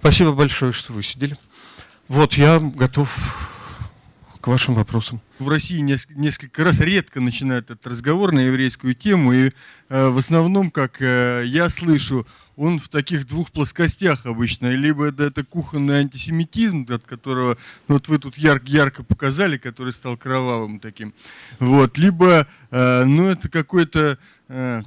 Спасибо большое, что вы сидели. Вот, я готов к вашим вопросам. В России несколько раз редко начинают этот разговор на еврейскую тему, и э, в основном, как э, я слышу, он в таких двух плоскостях обычно. Либо это, это кухонный антисемитизм, от которого ну, вот вы тут ярко, ярко показали, который стал кровавым таким. Вот. Либо э, ну, это какой-то э,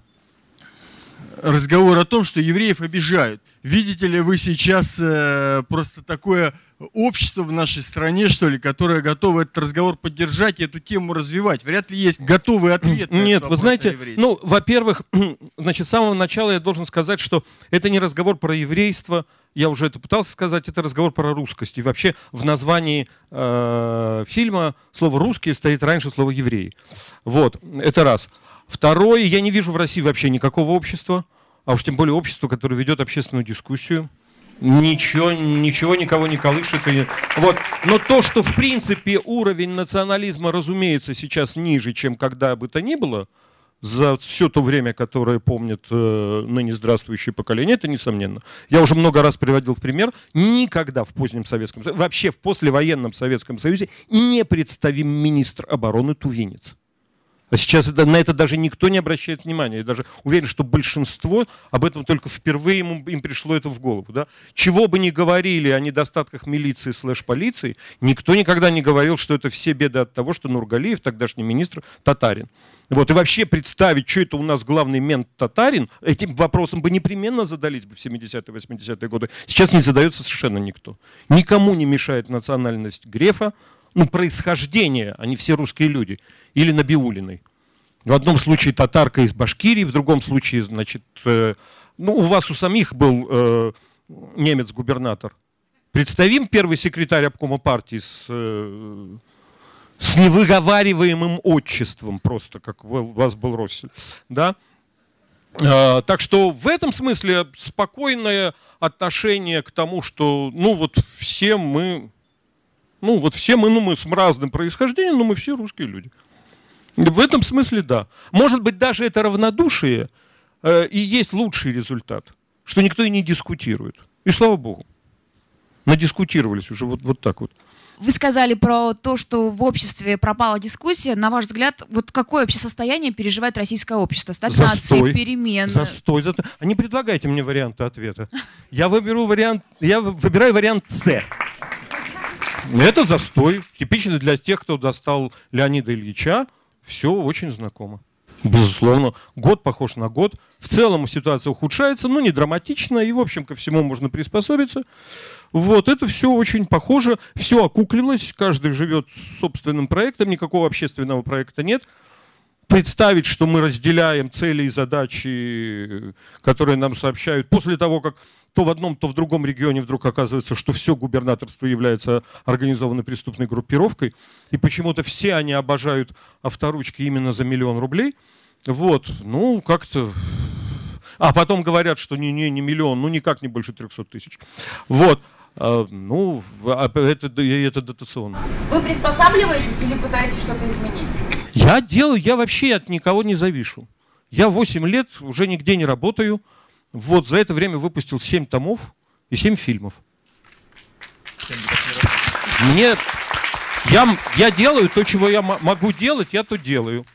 разговор о том, что евреев обижают. Видите ли вы сейчас э, просто такое общество в нашей стране, что ли, которое готово этот разговор поддержать и эту тему развивать? Вряд ли есть готовый ответ. Нет, вы знаете, ну, во-первых, значит, с самого начала я должен сказать, что это не разговор про еврейство, я уже это пытался сказать, это разговор про русскость. И вообще в названии э, фильма слово «русский» стоит раньше слова «еврей». Вот, это раз. Второе, я не вижу в России вообще никакого общества, а уж тем более общества, которое ведет общественную дискуссию. Ничего, ничего никого не колышет. Вот. Но то, что в принципе уровень национализма, разумеется, сейчас ниже, чем когда бы то ни было, за все то время, которое помнит э, ныне здравствующее поколение, это несомненно. Я уже много раз приводил в пример, никогда в позднем Советском Союзе, вообще в послевоенном Советском Союзе не представим министр обороны тувинец. А сейчас на это даже никто не обращает внимания. Я даже уверен, что большинство об этом только впервые ему, им пришло это в голову. Да? Чего бы ни говорили о недостатках милиции слэш-полиции, никто никогда не говорил, что это все беды от того, что Нургалиев, тогдашний министр, татарин. Вот, и вообще представить, что это у нас главный мент татарин, этим вопросом бы непременно задались бы в 70-е, 80-е годы. Сейчас не задается совершенно никто. Никому не мешает национальность Грефа, ну, происхождение, они все русские люди, или Набиулиной. В одном случае татарка из Башкирии, в другом случае, значит, э, ну, у вас у самих был э, немец-губернатор. Представим первый секретарь обкома партии с, э, с невыговариваемым отчеством, просто как у вас был Россель. Да? Э, так что в этом смысле спокойное отношение к тому, что, ну, вот все мы ну, вот все мы, ну, мы с разным происхождением, но мы все русские люди. В этом смысле да. Может быть, даже это равнодушие э, и есть лучший результат, что никто и не дискутирует. И слава богу. Надискутировались уже вот, вот так вот. Вы сказали про то, что в обществе пропала дискуссия. На ваш взгляд, вот какое вообще состояние переживает российское общество? Стагнация, Застой. перемены? Застой. Застой. А не предлагайте мне варианты ответа. Я выберу вариант, я выбираю вариант С. Это застой. Типичный для тех, кто достал Леонида Ильича. Все очень знакомо. Безусловно, год похож на год. В целом ситуация ухудшается, но не драматично, и, в общем, ко всему можно приспособиться. Вот, это все очень похоже, все окуклилось, каждый живет собственным проектом, никакого общественного проекта нет представить, что мы разделяем цели и задачи, которые нам сообщают, после того, как то в одном, то в другом регионе вдруг оказывается, что все губернаторство является организованной преступной группировкой, и почему-то все они обожают авторучки именно за миллион рублей. Вот, ну, как-то... А потом говорят, что не, не, не миллион, ну, никак не больше 300 тысяч. Вот. А, ну, а это, это дотационно. Вы приспосабливаетесь или пытаетесь что-то изменить? Я делаю, я вообще от никого не завишу. Я 8 лет уже нигде не работаю. Вот за это время выпустил 7 томов и 7 фильмов. Мне, я, я делаю то, чего я могу делать, я то делаю.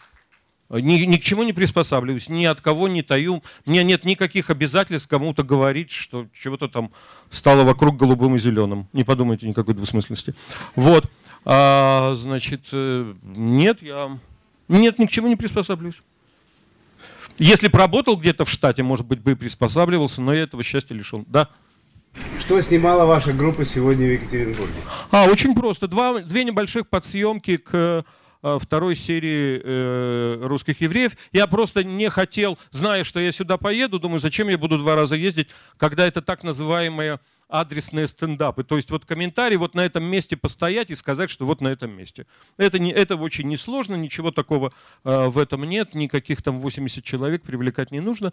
Ни, ни к чему не приспосабливаюсь, ни от кого не таю. Меня нет никаких обязательств кому-то говорить, что чего-то там стало вокруг голубым и зеленым. Не подумайте никакой двусмысленности. Вот. А, значит, э, нет, я нет, ни к чему не приспосабливаюсь. Если бы работал где-то в штате, может быть, бы и приспосабливался, но я этого счастья лишен. Да. Что снимала ваша группа сегодня в Екатеринбурге? А, очень просто. Два, две небольших подсъемки к второй серии э, русских евреев. Я просто не хотел, зная, что я сюда поеду, думаю, зачем я буду два раза ездить, когда это так называемые адресные стендапы. То есть вот комментарий вот на этом месте постоять и сказать, что вот на этом месте. Это, не, это очень несложно, ничего такого э, в этом нет, никаких там 80 человек привлекать не нужно.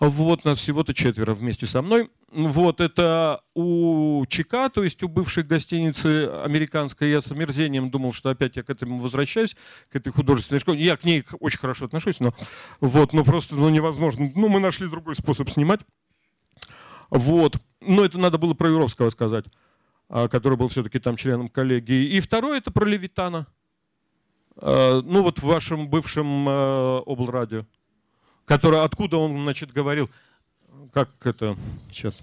Вот, нас всего-то четверо вместе со мной. Вот, это у ЧК, то есть у бывшей гостиницы американской. Я с омерзением думал, что опять я к этому возвращаюсь, к этой художественной школе. Я к ней очень хорошо отношусь, но вот, ну просто ну, невозможно. Ну, мы нашли другой способ снимать. Вот. ну, это надо было про Юровского сказать, а, который был все-таки там членом коллегии. И второе это про Левитана. А, ну, вот в вашем бывшем а, облрадио. Который, откуда он, значит, говорил, как это сейчас,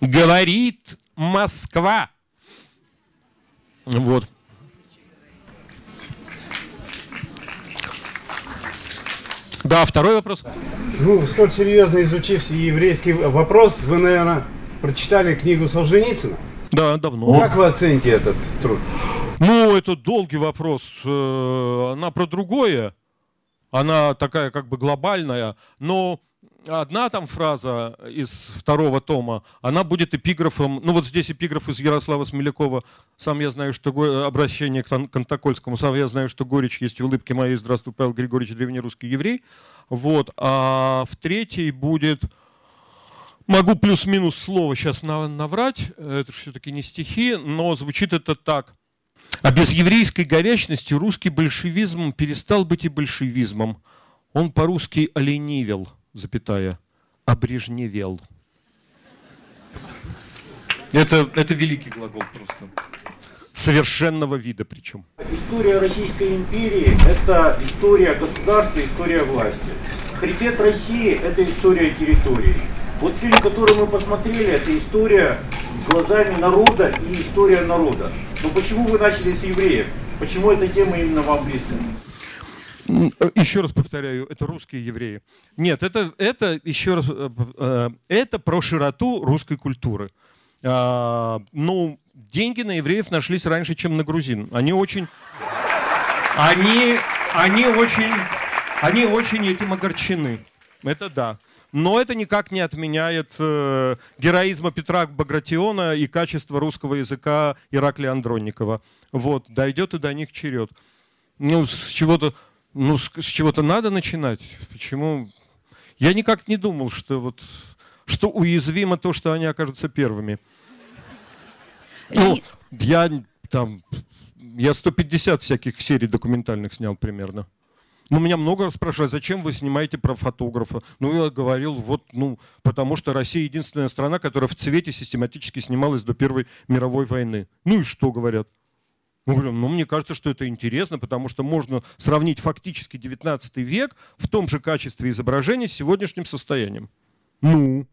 говорит Москва. Вот. Да, второй вопрос. Ну, столь серьезно изучив еврейский вопрос, вы, наверное, прочитали книгу Солженицына? Да, давно. Как вы оцените этот труд? Ну, это долгий вопрос. Э, она про другое. Она такая как бы глобальная. Но одна там фраза из второго тома, она будет эпиграфом, ну вот здесь эпиграф из Ярослава Смелякова, сам я знаю, что обращение к Кантакольскому, сам я знаю, что горечь есть в улыбке моей, здравствуй, Павел Григорьевич, древнерусский еврей, вот, а в третьей будет, могу плюс-минус слово сейчас наврать, это все-таки не стихи, но звучит это так. А без еврейской горячности русский большевизм перестал быть и большевизмом. Он по-русски оленивел – запятая, обрежневел. Это, это великий глагол просто. Совершенного вида причем. История Российской империи – это история государства, история власти. Хребет России – это история территории. Вот фильм, который мы посмотрели, это история глазами народа и история народа. Но почему вы начали с евреев? Почему эта тема именно вам близка? Э, еще раз повторяю, это русские евреи. Нет, это, это еще раз, э, э, это про широту русской культуры. А, ну, деньги на евреев нашлись раньше, чем на грузин. Они очень, они, они очень, они очень этим огорчены. Это да. Но это никак не отменяет э, героизма Петра Багратиона и качества русского языка Ираклия Андронникова. Вот, дойдет и до них черед. Ну, с чего-то ну, с, с чего-то надо начинать. Почему? Я никак не думал, что вот что уязвимо то, что они окажутся первыми. Ну, я там, я 150 всяких серий документальных снял примерно. Ну, меня много раз спрашивают, зачем вы снимаете про фотографа? Ну, я говорил, вот, ну, потому что Россия единственная страна, которая в цвете систематически снималась до Первой мировой войны. Ну и что, говорят? Мы говорим, ну, мне кажется, что это интересно, потому что можно сравнить фактически 19 век в том же качестве изображения с сегодняшним состоянием. Ну,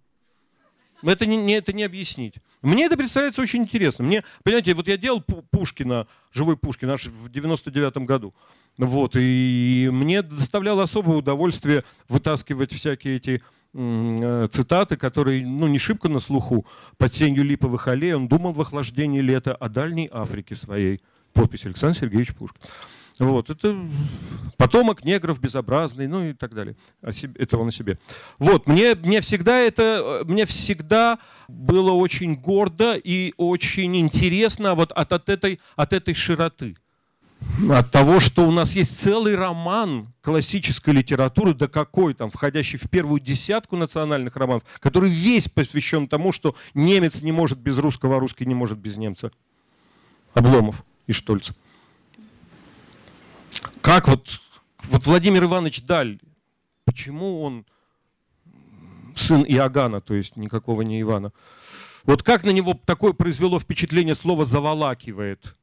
это не, не, это не объяснить. Мне это представляется очень интересно. Мне, понимаете, вот я делал Пушкина, живой Пушкин, аж в 99 году. Вот, и мне доставляло особое удовольствие вытаскивать всякие эти э, цитаты, которые, ну, не шибко на слуху. Под сенью липовых аллей он думал в охлаждении лета о дальней Африке своей подпись Александр Сергеевич Пушкин. Вот, это потомок негров безобразный, ну и так далее. Это он о себе. Вот, мне, мне всегда это, мне всегда было очень гордо и очень интересно вот от, от, этой, от этой широты. От того, что у нас есть целый роман классической литературы, да какой там, входящий в первую десятку национальных романов, который весь посвящен тому, что немец не может без русского, а русский не может без немца. Обломов и Штольца. Как вот, вот Владимир Иванович Даль, почему он сын Иоганна, то есть никакого не Ивана? Вот как на него такое произвело впечатление слово «заволакивает»,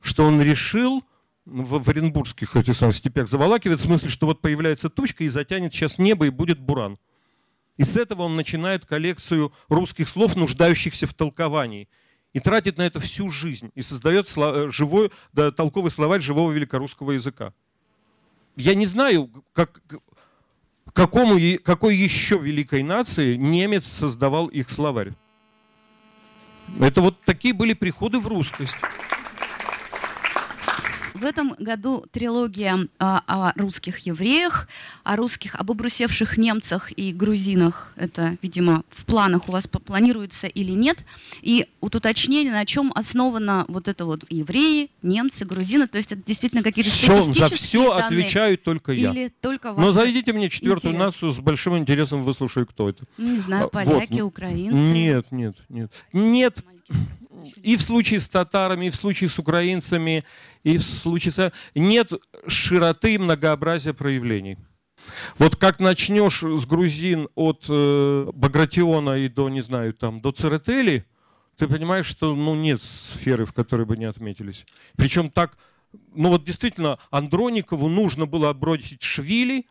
что он решил в, в оренбургских этих самых степях заволакивает, в смысле, что вот появляется тучка и затянет сейчас небо и будет буран. И с этого он начинает коллекцию русских слов, нуждающихся в толковании – и тратит на это всю жизнь и создает э, живой, да, толковый словарь живого великорусского языка. Я не знаю, как, какому, какой еще великой нации немец создавал их словарь. Это вот такие были приходы в русскость. В этом году трилогия а, о русских евреях, о русских, об обрусевших немцах и грузинах. Это, видимо, в планах у вас планируется или нет. И вот уточнение, на чем основано вот это вот евреи, немцы, грузины. То есть это действительно какие-то все, статистические За все данные, отвечаю только я. Или только Но зайдите мне четвертую интерес. нацию, с большим интересом выслушаю, кто это. Ну, не знаю, поляки, вот. украинцы. Нет, нет, нет. Нет, и в случае с татарами, и в случае с украинцами, и в случае с... Нет широты и многообразия проявлений. Вот как начнешь с грузин от э, Багратиона и до, не знаю, там, до Церетели, ты понимаешь, что ну, нет сферы, в которой бы не отметились. Причем так, ну вот действительно, Андроникову нужно было отбросить Швили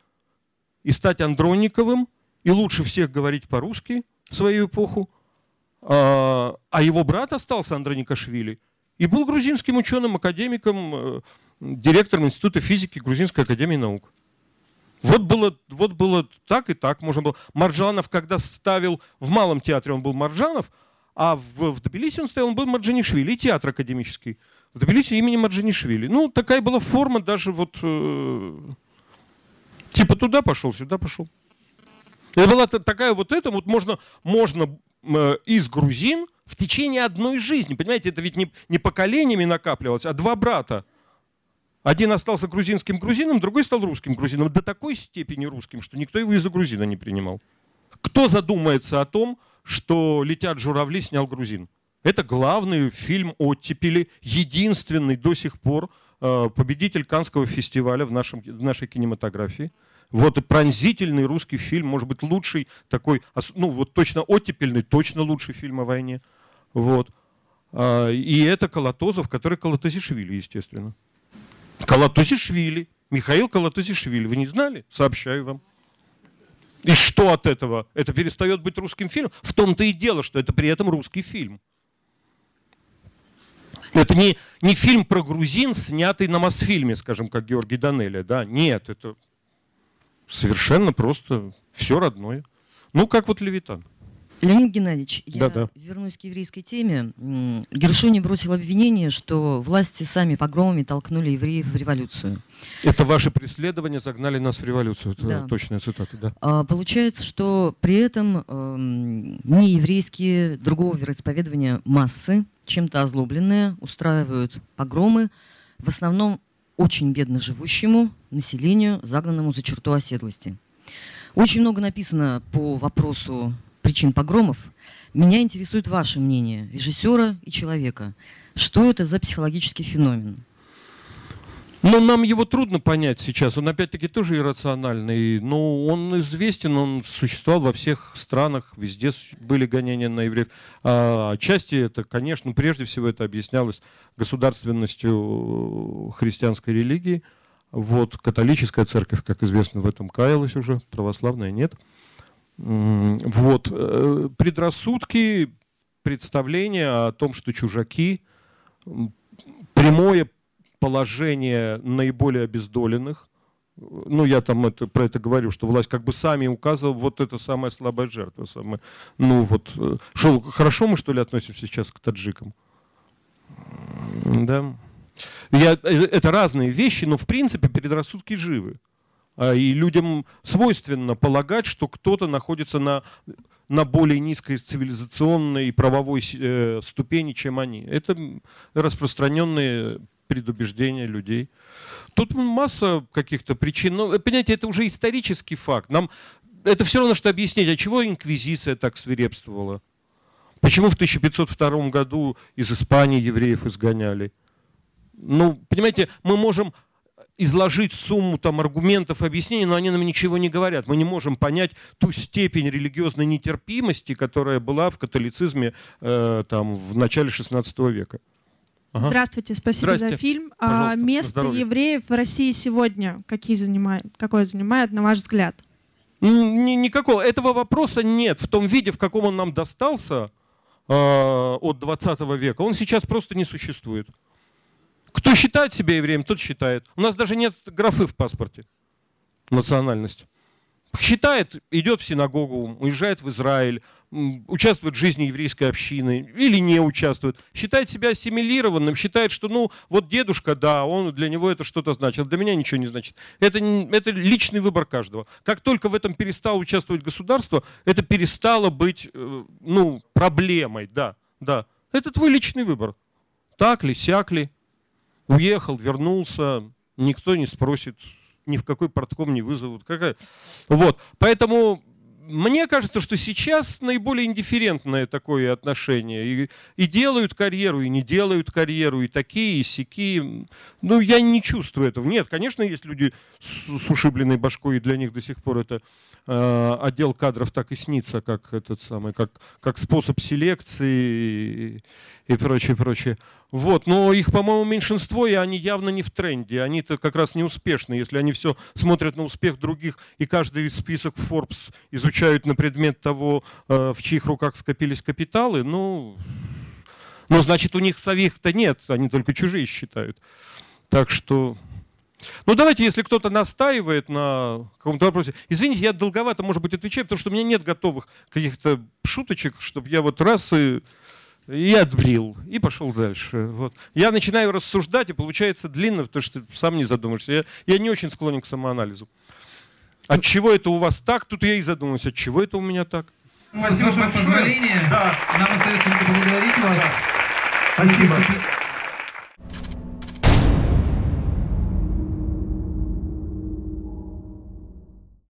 и стать Андрониковым, и лучше всех говорить по-русски в свою эпоху. А, а его брат остался Андроникашвили и был грузинским ученым, академиком, э, директором Института физики Грузинской академии наук. Вот было, вот было так и так можно было. Марджанов, когда ставил в Малом театре, он был Марджанов, а в, в Тбилиси он стоял, он был Марджанишвили, и театр академический. В Тбилиси имени Марджанишвили. Ну, такая была форма даже вот... Э, типа туда пошел, сюда пошел. Это была такая вот это, вот можно, можно из грузин в течение одной жизни. Понимаете, это ведь не, не поколениями накапливалось, а два брата. Один остался грузинским грузином, другой стал русским грузином. До такой степени русским, что никто его из-за грузина не принимал. Кто задумается о том, что «Летят журавли» снял грузин? Это главный фильм оттепели, единственный до сих пор э, победитель Канского фестиваля в, нашем, в нашей кинематографии. Вот и пронзительный русский фильм, может быть, лучший такой, ну вот точно оттепельный, точно лучший фильм о войне. Вот. А, и это Колотозов, который Колотозишвили, естественно. Калатусишвили. Михаил Калатусишвили. Вы не знали? Сообщаю вам. И что от этого? Это перестает быть русским фильмом? В том-то и дело, что это при этом русский фильм. Это не, не фильм про грузин, снятый на Мосфильме, скажем, как Георгий Данелия. Да? Нет, это совершенно просто все родное. Ну, как вот Левитан. Леонид Геннадьевич, я да, да. вернусь к еврейской теме. Гершони бросил обвинение, что власти сами погромами толкнули евреев в революцию. Это ваши преследования загнали нас в революцию. Это да. точная цитата, да. А, получается, что при этом э, не еврейские, другого вероисповедования массы, чем-то озлобленные, устраивают погромы, в основном очень бедно живущему населению, загнанному за черту оседлости. Очень много написано по вопросу причин погромов, меня интересует ваше мнение, режиссера и человека. Что это за психологический феномен? Ну, нам его трудно понять сейчас. Он, опять-таки, тоже иррациональный. Но он известен, он существовал во всех странах, везде были гонения на евреев. А отчасти это, конечно, прежде всего это объяснялось государственностью христианской религии. Вот, католическая церковь, как известно, в этом каялась уже, православная нет. Вот. Э, предрассудки, представления о том, что чужаки, прямое положение наиболее обездоленных, ну, я там это, про это говорю, что власть как бы сами указывала, вот это самая слабая жертва. Самая, ну, вот, э, что, хорошо мы, что ли, относимся сейчас к таджикам? Да. Я, э, это разные вещи, но, в принципе, предрассудки живы. А, и людям свойственно полагать, что кто-то находится на, на более низкой цивилизационной и правовой э, ступени, чем они. Это распространенные предубеждения людей. Тут масса каких-то причин. Но, понимаете, это уже исторический факт. Нам это все равно, что объяснить, а чего инквизиция так свирепствовала? Почему в 1502 году из Испании евреев изгоняли? Ну, понимаете, мы можем изложить сумму там, аргументов, объяснений, но они нам ничего не говорят. Мы не можем понять ту степень религиозной нетерпимости, которая была в католицизме э, там, в начале XVI века. Ага. Здравствуйте, спасибо Здрасте. за фильм. А, место евреев в России сегодня какие занимает, какое занимает, на ваш взгляд? Ни, никакого. Этого вопроса нет. В том виде, в каком он нам достался э, от 20 века, он сейчас просто не существует. Кто считает себя евреем, тот считает. У нас даже нет графы в паспорте. Национальность. Считает, идет в синагогу, уезжает в Израиль, участвует в жизни еврейской общины или не участвует. Считает себя ассимилированным, считает, что ну вот дедушка, да, он для него это что-то значит, для меня ничего не значит. Это, это личный выбор каждого. Как только в этом перестало участвовать государство, это перестало быть э, ну, проблемой, да, да. Это твой личный выбор. Так ли, сяк ли уехал, вернулся, никто не спросит, ни в какой портком не вызовут. Какая... Вот, поэтому мне кажется, что сейчас наиболее индифферентное такое отношение. И, и делают карьеру, и не делают карьеру, и такие, и сякие. Ну, я не чувствую этого. Нет, конечно, есть люди с, с ушибленной башкой, и для них до сих пор это э, отдел кадров так и снится, как этот самый, как, как способ селекции и, и прочее, прочее. Вот, но их, по-моему, меньшинство, и они явно не в тренде. Они-то как раз не успешны. Если они все смотрят на успех других, и каждый список Forbes изучают на предмет того, э, в чьих руках скопились капиталы, ну, ну значит, у них самих-то нет, они только чужие считают. Так что... Ну, давайте, если кто-то настаивает на каком-то вопросе. Извините, я долговато, может быть, отвечаю, потому что у меня нет готовых каких-то шуточек, чтобы я вот раз и и отбрил, и пошел дальше. Вот. Я начинаю рассуждать, и получается длинно, потому что сам не задумаешься. Я, я не очень склонен к самоанализу. От чего это у вас так? Тут я и задумаюсь, от чего это у меня так? Спасибо, большое. позволение. Да. Нам остается только поблагодарить вас. Спасибо.